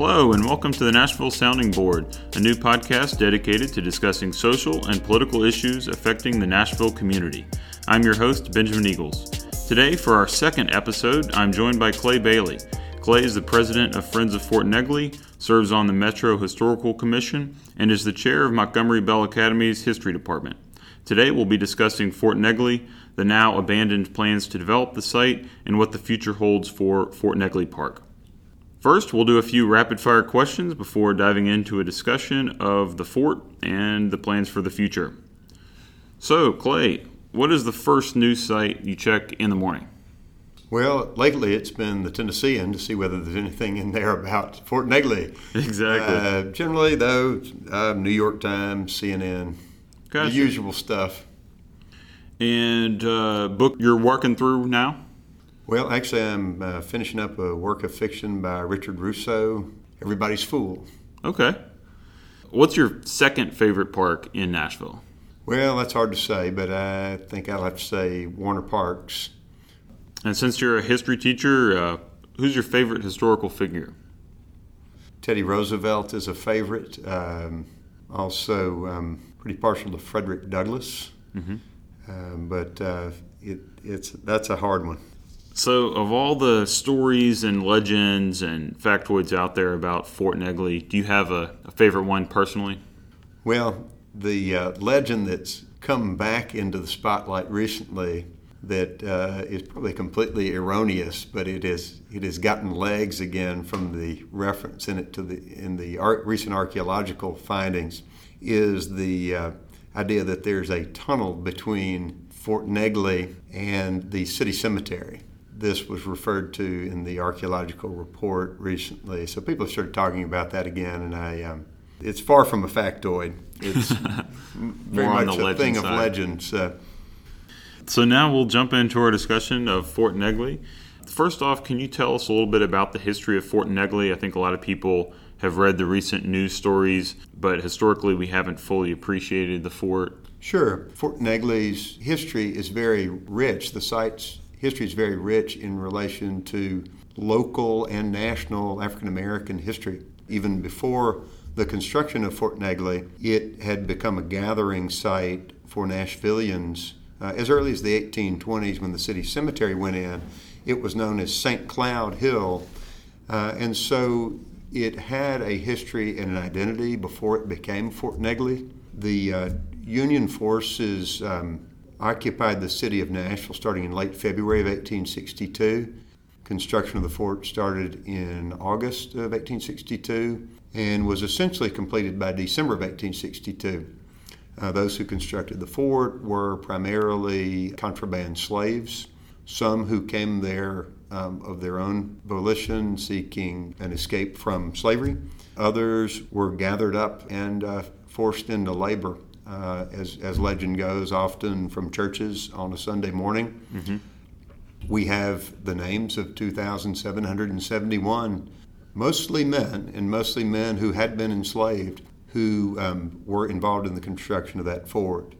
Hello, and welcome to the Nashville Sounding Board, a new podcast dedicated to discussing social and political issues affecting the Nashville community. I'm your host, Benjamin Eagles. Today, for our second episode, I'm joined by Clay Bailey. Clay is the president of Friends of Fort Negley, serves on the Metro Historical Commission, and is the chair of Montgomery Bell Academy's History Department. Today, we'll be discussing Fort Negley, the now abandoned plans to develop the site, and what the future holds for Fort Negley Park. First, we'll do a few rapid fire questions before diving into a discussion of the fort and the plans for the future. So, Clay, what is the first news site you check in the morning? Well, lately it's been the Tennessean to see whether there's anything in there about Fort Negley. Exactly. Uh, generally, though, uh, New York Times, CNN, Gotcha. the usual stuff. And uh, book you're working through now? Well, actually, I'm uh, finishing up a work of fiction by Richard Russo, Everybody's Fool. Okay. What's your second favorite park in Nashville? Well, that's hard to say, but I think I'll have to say Warner Parks. And since you're a history teacher, uh, who's your favorite historical figure? Teddy Roosevelt is a favorite. Um, also, um, pretty partial to Frederick Douglass. Um, but uh, it, it's that's a hard one. So, of all the stories and legends and factoids out there about Fort Negley, do you have a, a favorite one personally? Well, the uh, legend that's come back into the spotlight recently that uh, is probably completely erroneous, but it is it has gotten legs again from the reference in it to the in the recent archaeological findings is the uh, idea that there's a tunnel between Fort Negley and the city cemetery. This was referred to in the archaeological report recently, so people have started talking about that again, and I. Um, it's far from a factoid. It's very much a legend thing of side. legends. Uh, So, now we'll jump into our discussion of Fort Negley. First off, can you tell us a little bit about the history of Fort Negley? I think a lot of people have read the recent news stories, but historically we haven't fully appreciated the fort. Sure. Fort Negley's history is very rich. The site's history is very rich in relation to local and national African American history. Even before the construction of Fort Negley, it had become a gathering site for Nashvillians. Uh, as early as the 1820s, when the city cemetery went in, it was known as St. Cloud Hill. Uh, and so it had a history and an identity before it became Fort Negley. The uh, Union forces um, occupied the city of Nashville starting in late February of 1862. Construction of the fort started in August of 1862 and was essentially completed by December of 1862. Uh, those who constructed the fort were primarily contraband slaves, some who came there um, of their own volition seeking an escape from slavery. Others were gathered up and uh, forced into labor, uh, as, as legend goes, often from churches on a Sunday morning. We have the names of 2,771, mostly men, and mostly men who had been enslaved, who um, were involved in the construction of that fort.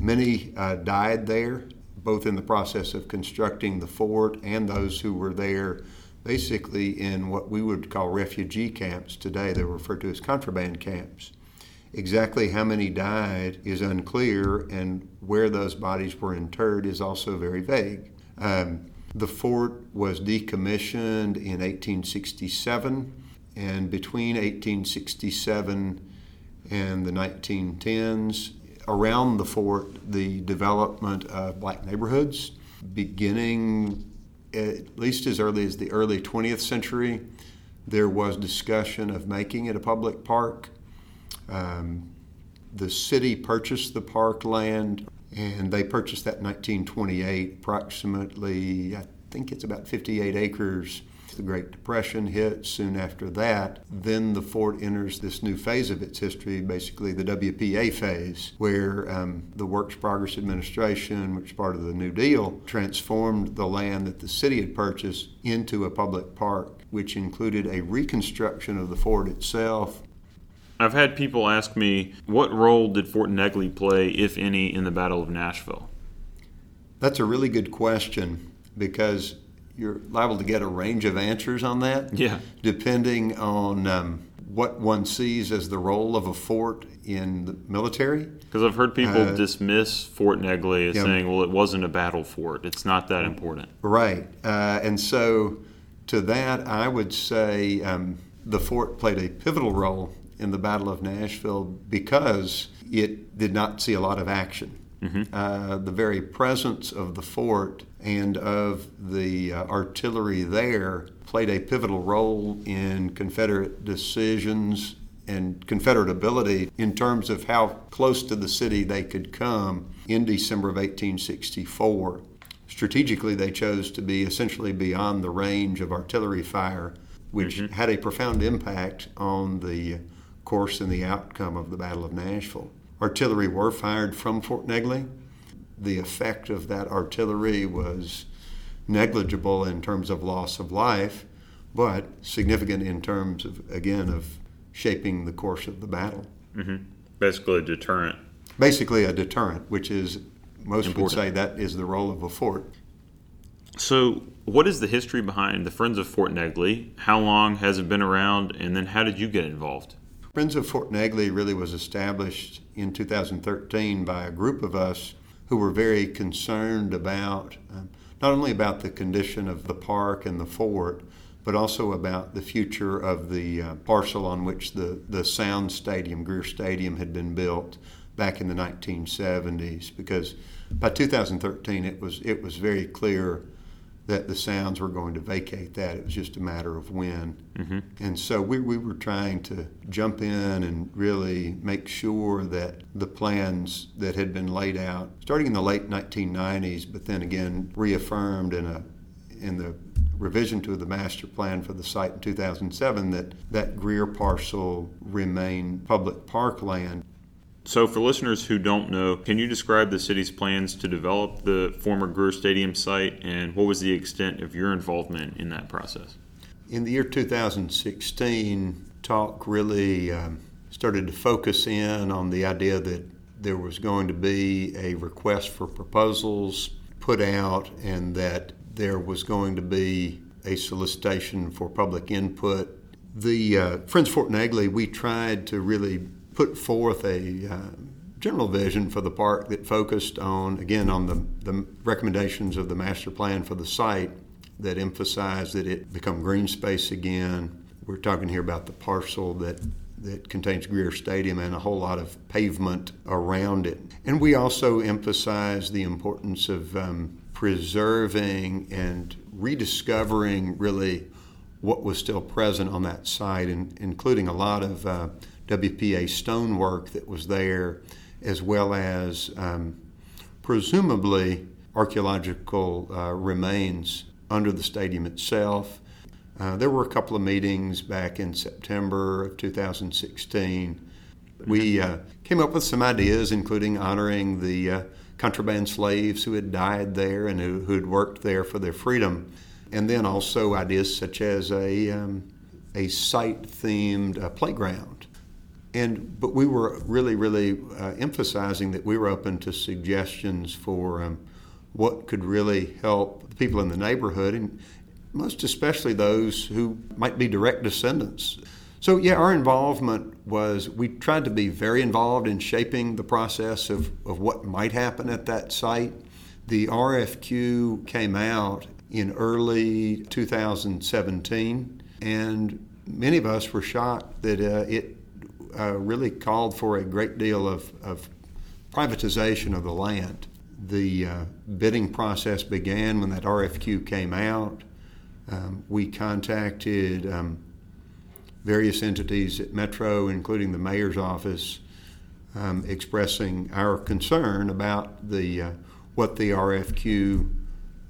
Many uh, died there, both in the process of constructing the fort and those who were there basically in what we would call refugee camps today. They're referred to as contraband camps. Exactly how many died is unclear, and where those bodies were interred is also very vague. Um, the fort was decommissioned in 1867, and between 1867 and the 1910s, around the fort, the development of black neighborhoods, beginning at least as early as the early 20th century, there was discussion of making it a public park. Um, the city purchased the park land, and they purchased that in 1928, approximately, I think it's about 58 acres. The Great Depression hits soon after that. Then the fort enters this new phase of its history, basically the WPA phase, where um, the Works Progress Administration, which is part of the New Deal, transformed the land that the city had purchased into a public park, which included a reconstruction of the fort itself, I've had people ask me, what role did Fort Negley play, if any, in the Battle of Nashville? That's a really good question because you're liable to get a range of answers on that. Yeah. Depending on um, what one sees as the role of a fort in the military. Because I've heard people uh, dismiss Fort Negley as yeah, saying, well, it wasn't a battle fort. It's not that important. Right. Uh, and so to that, I would say um, the fort played a pivotal role in the Battle of Nashville because it did not see a lot of action. Mm-hmm. Uh, the very presence of the fort and of the uh, artillery there played a pivotal role in Confederate decisions and Confederate ability in terms of how close to the city they could come in December of 1864. Strategically, they chose to be essentially beyond the range of artillery fire, which mm-hmm. had a profound impact on the course in the outcome of the Battle of Nashville. Artillery were fired from Fort Negley. The effect of that artillery was negligible in terms of loss of life, but significant in terms of, again, of shaping the course of the battle. Mm-hmm. Basically, a deterrent. Basically, a deterrent, which is, most Important. would say, that is the role of a fort. So, what is the history behind the Friends of Fort Negley? How long has it been around, and then how did you get involved? Friends of Fort Negley really was established in 2013 by a group of us who were very concerned about um, not only about the condition of the park and the fort, but also about the future of the uh, parcel on which the, the Sound Stadium, Greer Stadium, had been built back in the 1970s. Because by 2013, it was it was very clear that the Sounds were going to vacate that. It was just a matter of when. Mm-hmm. And so we, we were trying to jump in and really make sure that the plans that had been laid out, starting in the late 1990s, but then again reaffirmed in a in the revision to the master plan for the site in 2007 that that Greer parcel remained public park land. So, for listeners who don't know, can you describe the city's plans to develop the former Greer Stadium site and what was the extent of your involvement in that process? In the year 2016, talk really um, started to focus in on the idea that there was going to be a request for proposals put out and that there was going to be a solicitation for public input. The uh, Friends Fort Negley, we tried to really put forth a uh, general vision for the park that focused on, again, on the, the recommendations of the master plan for the site that emphasized that it become green space again. We're talking here about the parcel that that contains Greer Stadium and a whole lot of pavement around it. And we also emphasize the importance of um, preserving and rediscovering really what was still present on that site, and, including a lot of uh, WPA stonework that was there, as well as um, presumably archaeological uh, remains under the stadium itself. Uh, there were a couple of meetings back in September of 2016. We uh, came up with some ideas, including honoring the uh, contraband slaves who had died there and who, had worked there for their freedom. And then also ideas such as a, um, a site themed uh, playground. And, but we were really, really uh, emphasizing that we were open to suggestions for um, what could really help the people in the neighborhood, and most especially those who might be direct descendants so, yeah, our involvement was we tried to be very involved in shaping the process of, of what might happen at that site. The RFQ came out in early 2017, and many of us were shocked that uh, it uh, really called for a great deal of, of privatization of the land. The uh, bidding process began when that RFQ came out. Um, we contacted um, various entities at Metro, including the mayor's office, um, expressing our concern about the uh, what the RFQ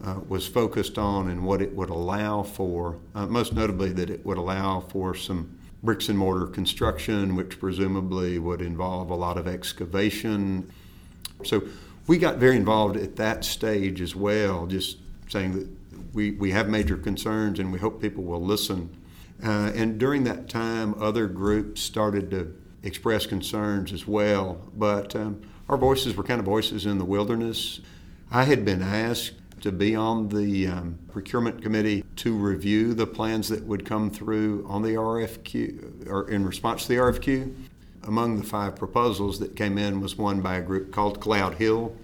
uh, was focused on and what it would allow for. Uh, most notably, that it would allow for some bricks and mortar construction, which presumably would involve a lot of excavation. So we got very involved at that stage as well, just saying that we, we have major concerns and we hope people will listen uh, and during that time, other groups started to express concerns as well. But um, our voices were kind of voices in the wilderness. I had been asked to be on the um, procurement committee to review the plans that would come through on the RFQ or in response to the RFQ. Among the five proposals that came in was one by a group called Cloud Hill,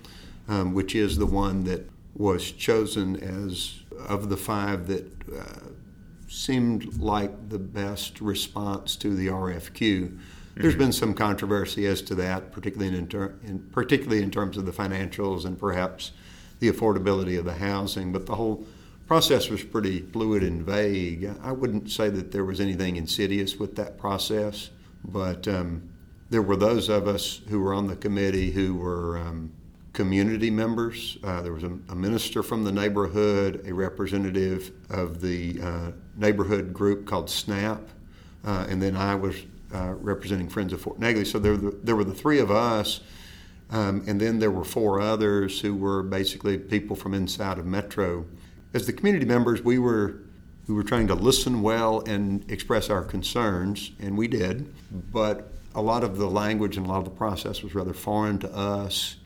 um, which is the one that was chosen as of the five that uh, seemed like the best response to the RFQ. There's mm-hmm. been some controversy as to that, particularly in, ter- in, particularly in terms of the financials and perhaps the affordability of the housing. But the whole process was pretty fluid and vague. I wouldn't say that there was anything insidious with that process, but um, there were those of us who were on the committee who were um, community members. Uh, there was a, a, minister from the neighborhood, a representative of the uh, neighborhood group called SNAP, uh, and then I was uh, representing Friends of Fort Negley. So there, there were the three of us, um, and then there were four others who were basically people from inside of Metro. As the community members, we were we were trying to listen well and express our concerns, and we did. But a lot of the language and a lot of the process was rather foreign to us,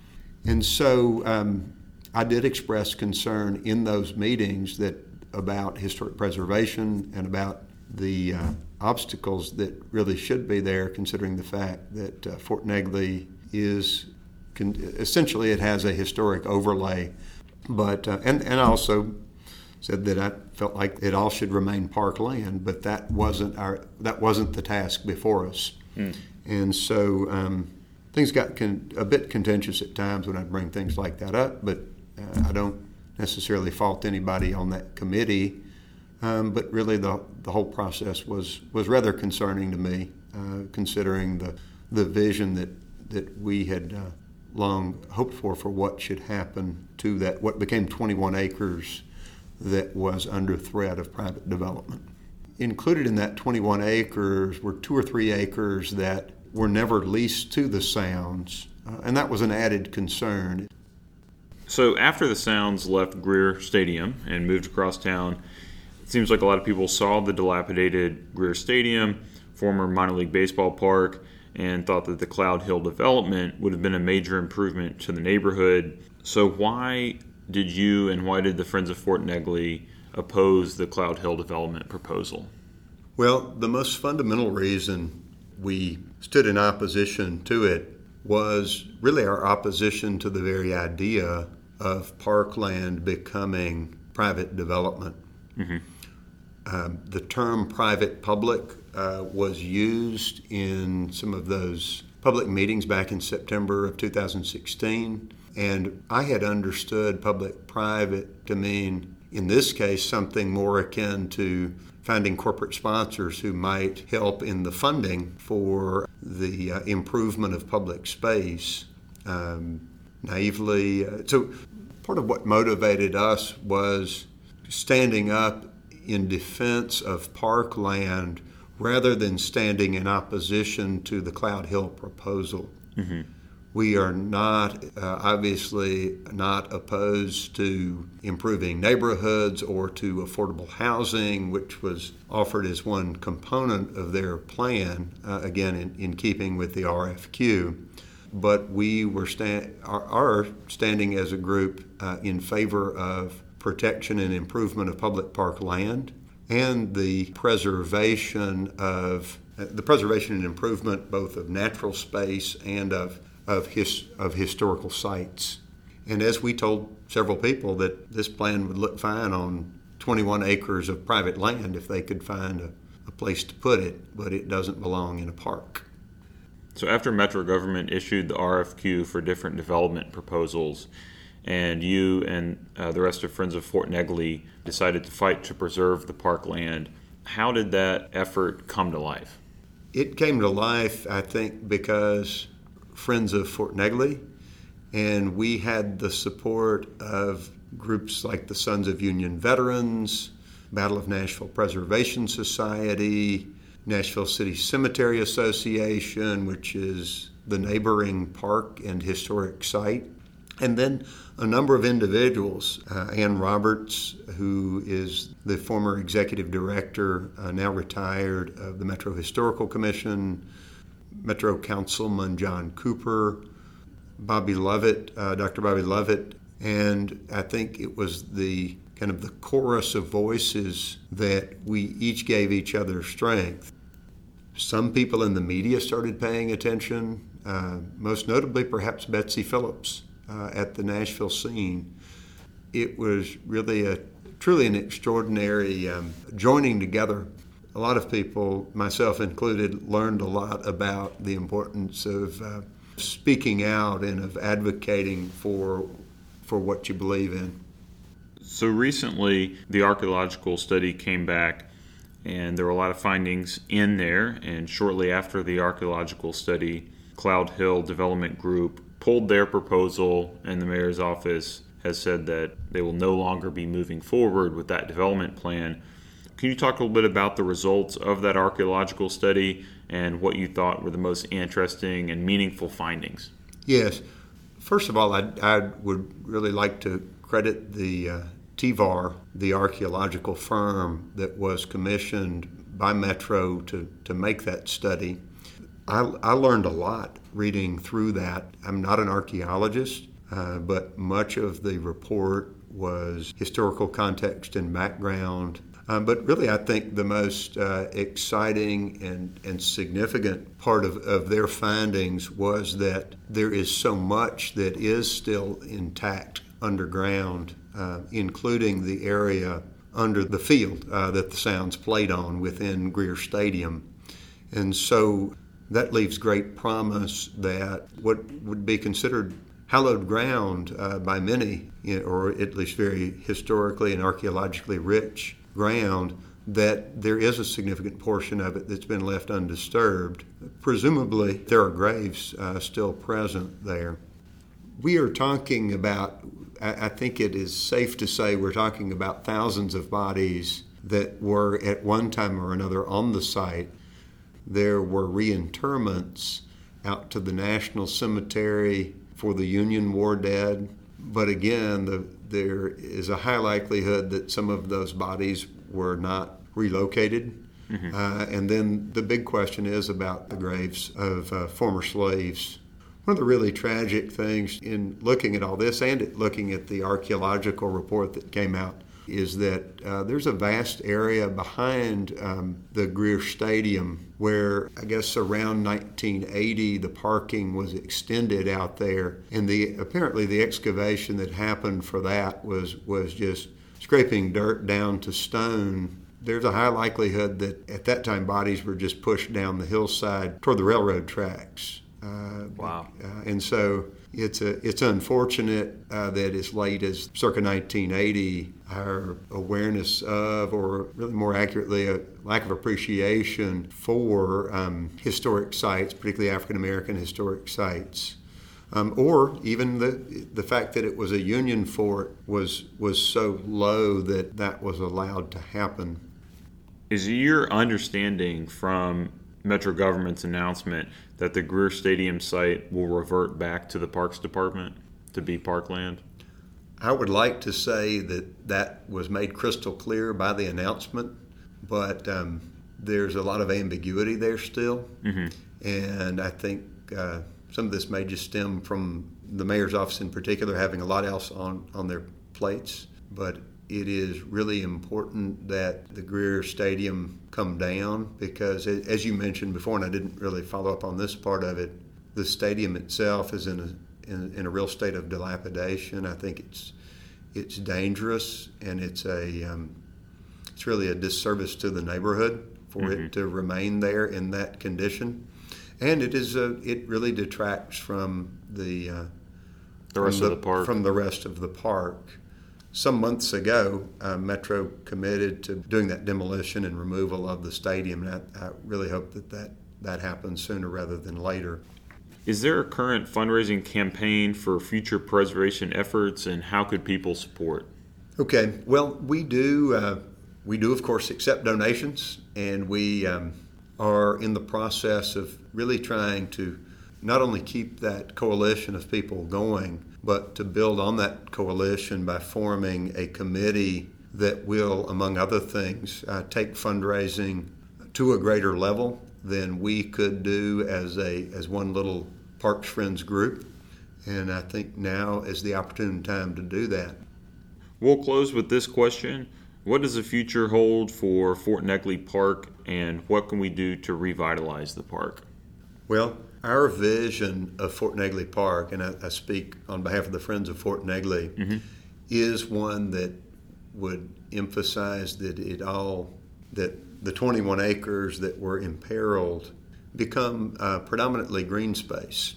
and so um, I did express concern in those meetings that about historic preservation and about the uh, obstacles that really should be there, considering the fact that uh, Fort Negley is con- essentially it has a historic overlay. But uh, and and I also said that I felt like it all should remain park land, but that wasn't our that wasn't the task before us. Mm. And so um, things got con- a bit contentious at times when I bring things like that up. But uh, I don't necessarily fault anybody on that committee. Um, but really, the, the whole process was, was rather concerning to me, uh, considering the, the vision that, that we had uh, long hoped for for what should happen to that, what became 21 acres that was under threat of private development. Included in that 21 acres were two or three acres that were never leased to the Sounds, uh, and that was an added concern. So, after the Sounds left Greer Stadium and moved across town, it seems like a lot of people saw the dilapidated Greer Stadium, former minor league baseball park, and thought that the Cloud Hill development would have been a major improvement to the neighborhood. So, why did you and why did the Friends of Fort Negley oppose the Cloud Hill development proposal? Well, the most fundamental reason we stood in opposition to it was really our opposition to the very idea of parkland becoming private development. Mm-hmm. Um, the term private public uh, was used in some of those public meetings back in September of 2016. And I had understood public private to mean, in this case, something more akin to finding corporate sponsors who might help in the funding for the uh, improvement of public space. Um, naively, uh, so part of what motivated us was standing up in defense of parkland rather than standing in opposition to the Cloud Hill proposal. Mm-hmm. We are not, uh, obviously, not opposed to improving neighborhoods or to affordable housing, which was offered as one component of their plan, uh, again, in, in, keeping with the RFQ. But we were sta- are, are standing as a group uh, in favor of protection and improvement of public park land and the preservation of the preservation and improvement both of natural space and of of, his, of historical sites. And as we told several people that this plan would look fine on 21 acres of private land if they could find a, a place to put it, but it doesn't belong in a park. So after Metro government issued the RFQ for different development proposals, and you and uh, the rest of Friends of Fort Negley decided to fight to preserve the parkland. How did that effort come to life? It came to life, I think, because Friends of Fort Negley, and we had the support of groups like the Sons of Union Veterans, Battle of Nashville Preservation Society, Nashville City Cemetery Association, which is the neighboring park and historic site, and then a number of individuals. Uh, Ann Roberts, who is the former executive director, uh, now retired, of the Metro Historical Commission, Metro Councilman John Cooper, Bobby Lovett, uh, Dr. Bobby Lovett, And I think it was the kind of the chorus of voices that we each gave each other strength. Some people in the media started paying attention, uh, most notably, perhaps Betsy Phillips uh, at the Nashville scene. It was really a truly an extraordinary um, joining together. A lot of people, myself included, learned a lot about the importance of uh, speaking out and of advocating for for what you believe in. So recently, the archaeological study came back, and there were a lot of findings in there. And shortly after the archaeological study, Cloud Hill Development Group pulled their proposal, and the mayor's office has said that they will no longer be moving forward with that development plan. Can you talk a little bit about the results of that archaeological study and what you thought were the most interesting and meaningful findings? Yes. First of all, I, I would really like to credit the uh, TVAR, the archaeological firm that was commissioned by Metro to, to make that study. I, I learned a lot reading through that. I'm not an archaeologist, uh, but much of the report was historical context and background. Um, but really, I think the most uh, exciting and, and significant part of, of their findings was that there is so much that is still intact underground uh, including the area under the field uh, that the Sounds played on within Greer Stadium. And so that leaves great promise that what would be considered hallowed ground uh, by many, you know, or at least very historically and archaeologically rich ground, that there is a significant portion of it that's been left undisturbed. Presumably, there are graves uh, still present there. We are talking about I think it is safe to say we're talking about thousands of bodies that were at one time or another on the site. There were reinterments out to the National Cemetery for the Union War dead. But again, the, there is a high likelihood that some of those bodies were not relocated. Mm-hmm. Uh, and then the big question is about the graves of uh, former slaves one of the really tragic things in looking at all this and looking at the archaeological report that came out is that uh, there's a vast area behind um, the Greer Stadium where I guess around 1980 the parking was extended out there, and the apparently the excavation that happened for that was was just scraping dirt down to stone. There's a high likelihood that at that time bodies were just pushed down the hillside toward the railroad tracks. Uh, wow. Uh, and so it's a, it's unfortunate uh, that as late as circa 1980, our awareness of, or really more accurately, a lack of appreciation for um, historic sites, particularly African American historic sites, um, or even the the fact that it was a Union fort was was so low that that was allowed to happen. Is your understanding from Metro government's announcement that the Greer Stadium site will revert back to the Parks Department to be parkland? I would like to say that that was made crystal clear by the announcement, but um, there's a lot of ambiguity there still. Mm-hmm. And I think uh, some of this may just stem from the mayor's office in particular having a lot else on, on their plates. But it is really important that the Greer Stadium come down because, as you mentioned before, and I didn't really follow up on this part of it, the stadium itself is in a, in, in a real state of dilapidation. I think it's it's dangerous and it's a um, it's really a disservice to the neighborhood for mm-hmm. it to remain there in that condition, and it is a it really detracts from the uh, the rest the, of the park from the rest of the park some months ago, uh, Metro committed to doing that demolition and removal of the stadium, and I, I really hope that, that that happens sooner rather than later. Is there a current fundraising campaign for future preservation efforts, and how could people support? Okay, well, we do. Uh, we do, of course, accept donations, and we um, are in the process of really trying to not only keep that coalition of people going, but to build on that coalition by forming a committee that will, among other things, uh, take fundraising to a greater level than we could do as a as one little Parks Friends group. And I think now is the opportune time to do that. We'll close with this question. What does the future hold for Fort Negley Park, and what can we do to revitalize the park? Well, our vision of Fort Negley Park, and I, I speak on behalf of the Friends of Fort Negley, mm-hmm. is one that would emphasize that it all that the 21 acres that were imperiled become uh, predominantly green space,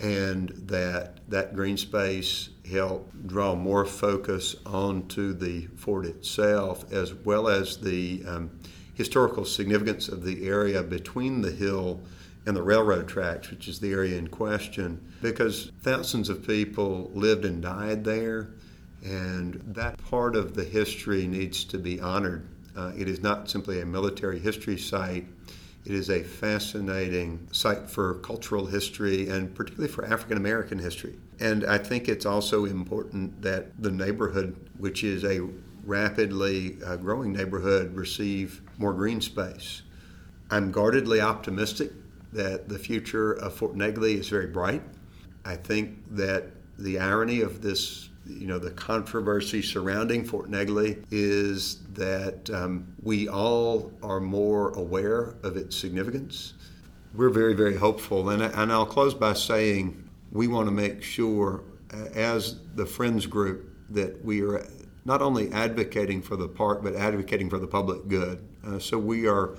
and that that green space help draw more focus onto the fort itself, as well as the um, historical significance of the area between the hill and the railroad tracks, which is the area in question, because thousands of people lived and died there, and that part of the history needs to be honored. Uh, it is not simply a military history site. It is a fascinating site for cultural history and particularly for African American history. And I think it's also important that the neighborhood, which is a rapidly uh, growing neighborhood, receive more green space. I'm guardedly optimistic that the future of Fort Negley is very bright. I think that the irony of this, you know, the controversy surrounding Fort Negley is that um, we all are more aware of its significance. We're very, very hopeful. And, and I'll close by saying we want to make sure, uh, as the Friends group, that we are not only advocating for the park, but advocating for the public good. Uh, so we are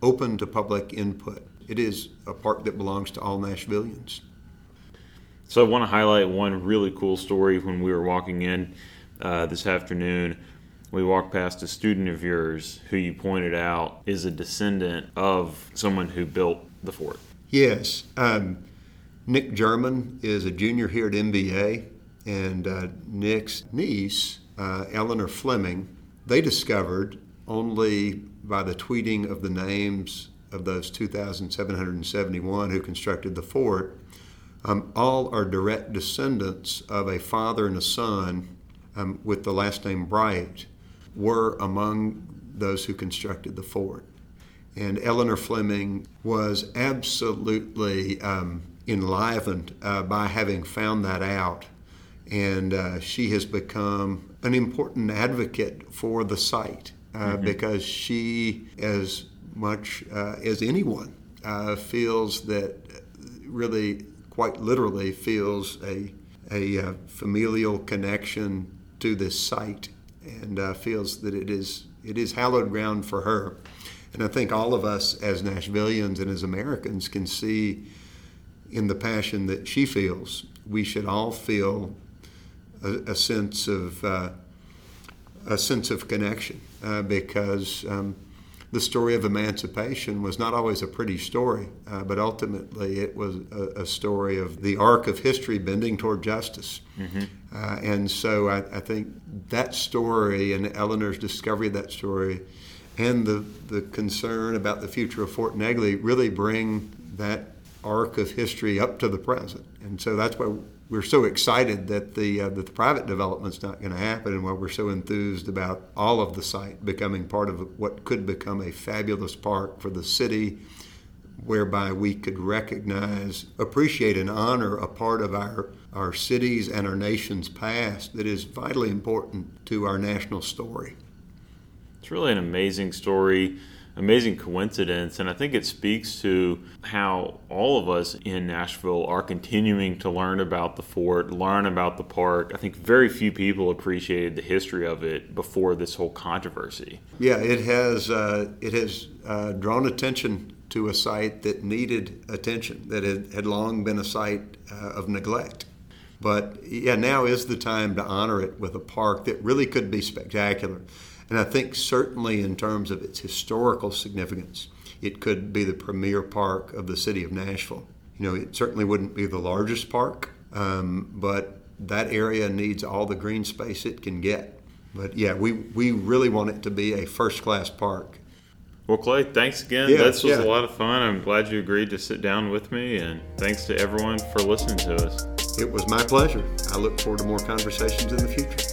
open to public input. It is a park that belongs to all Nashvillians. So I want to highlight one really cool story when we were walking in uh, this afternoon. We walked past a student of yours who you pointed out is a descendant of someone who built the fort. Yes. Um, Nick German is a junior here at MBA, and uh, Nick's niece, uh, Eleanor Fleming, they discovered only by the tweeting of the names of those 2,771 who constructed the fort, um, all are direct descendants of a father and a son um, with the last name Bright, were among those who constructed the fort. And Eleanor Fleming was absolutely um, enlivened uh, by having found that out. And uh, she has become an important advocate for the site uh, mm-hmm. because she, as much uh, as anyone, uh, feels that really, quite literally, feels a, a uh, familial connection to this site and uh, feels that it is, it is hallowed ground for her. And I think all of us as Nashvillians and as Americans can see in the passion that she feels. We should all feel a, a sense of uh, a sense of connection uh, because um, the story of emancipation was not always a pretty story, uh, but ultimately it was a, a, story of the arc of history bending toward justice. Mm-hmm. Uh, and so I, I, think that story and Eleanor's discovery of that story and the, the concern about the future of Fort Negley really bring that arc of history up to the present. And so that's why we're so excited that the uh, that the private development's not going to happen, and why we're so enthused about all of the site becoming part of what could become a fabulous park for the city, whereby we could recognize, appreciate, and honor a part of our our cities and our nation's past that is vitally important to our national story. It's really an amazing story amazing coincidence. And I think it speaks to how all of us in Nashville are continuing to learn about the fort, learn about the park. I think very few people appreciated the history of it before this whole controversy. Yeah, it has, uh, it has uh, drawn attention to a site that needed attention, that had, had long been a site uh, of neglect. But yeah, now is the time to honor it with a park that really could be spectacular. And I think certainly in terms of its historical significance, it could be the premier park of the city of Nashville. You know, it certainly wouldn't be the largest park, um, but that area needs all the green space it can get. But yeah, we, we really want it to be a first class park. Well, Clay, thanks again. Yeah, this was yeah. a lot of fun. I'm glad you agreed to sit down with me, and thanks to everyone for listening to us. It was my pleasure. I look forward to more conversations in the future.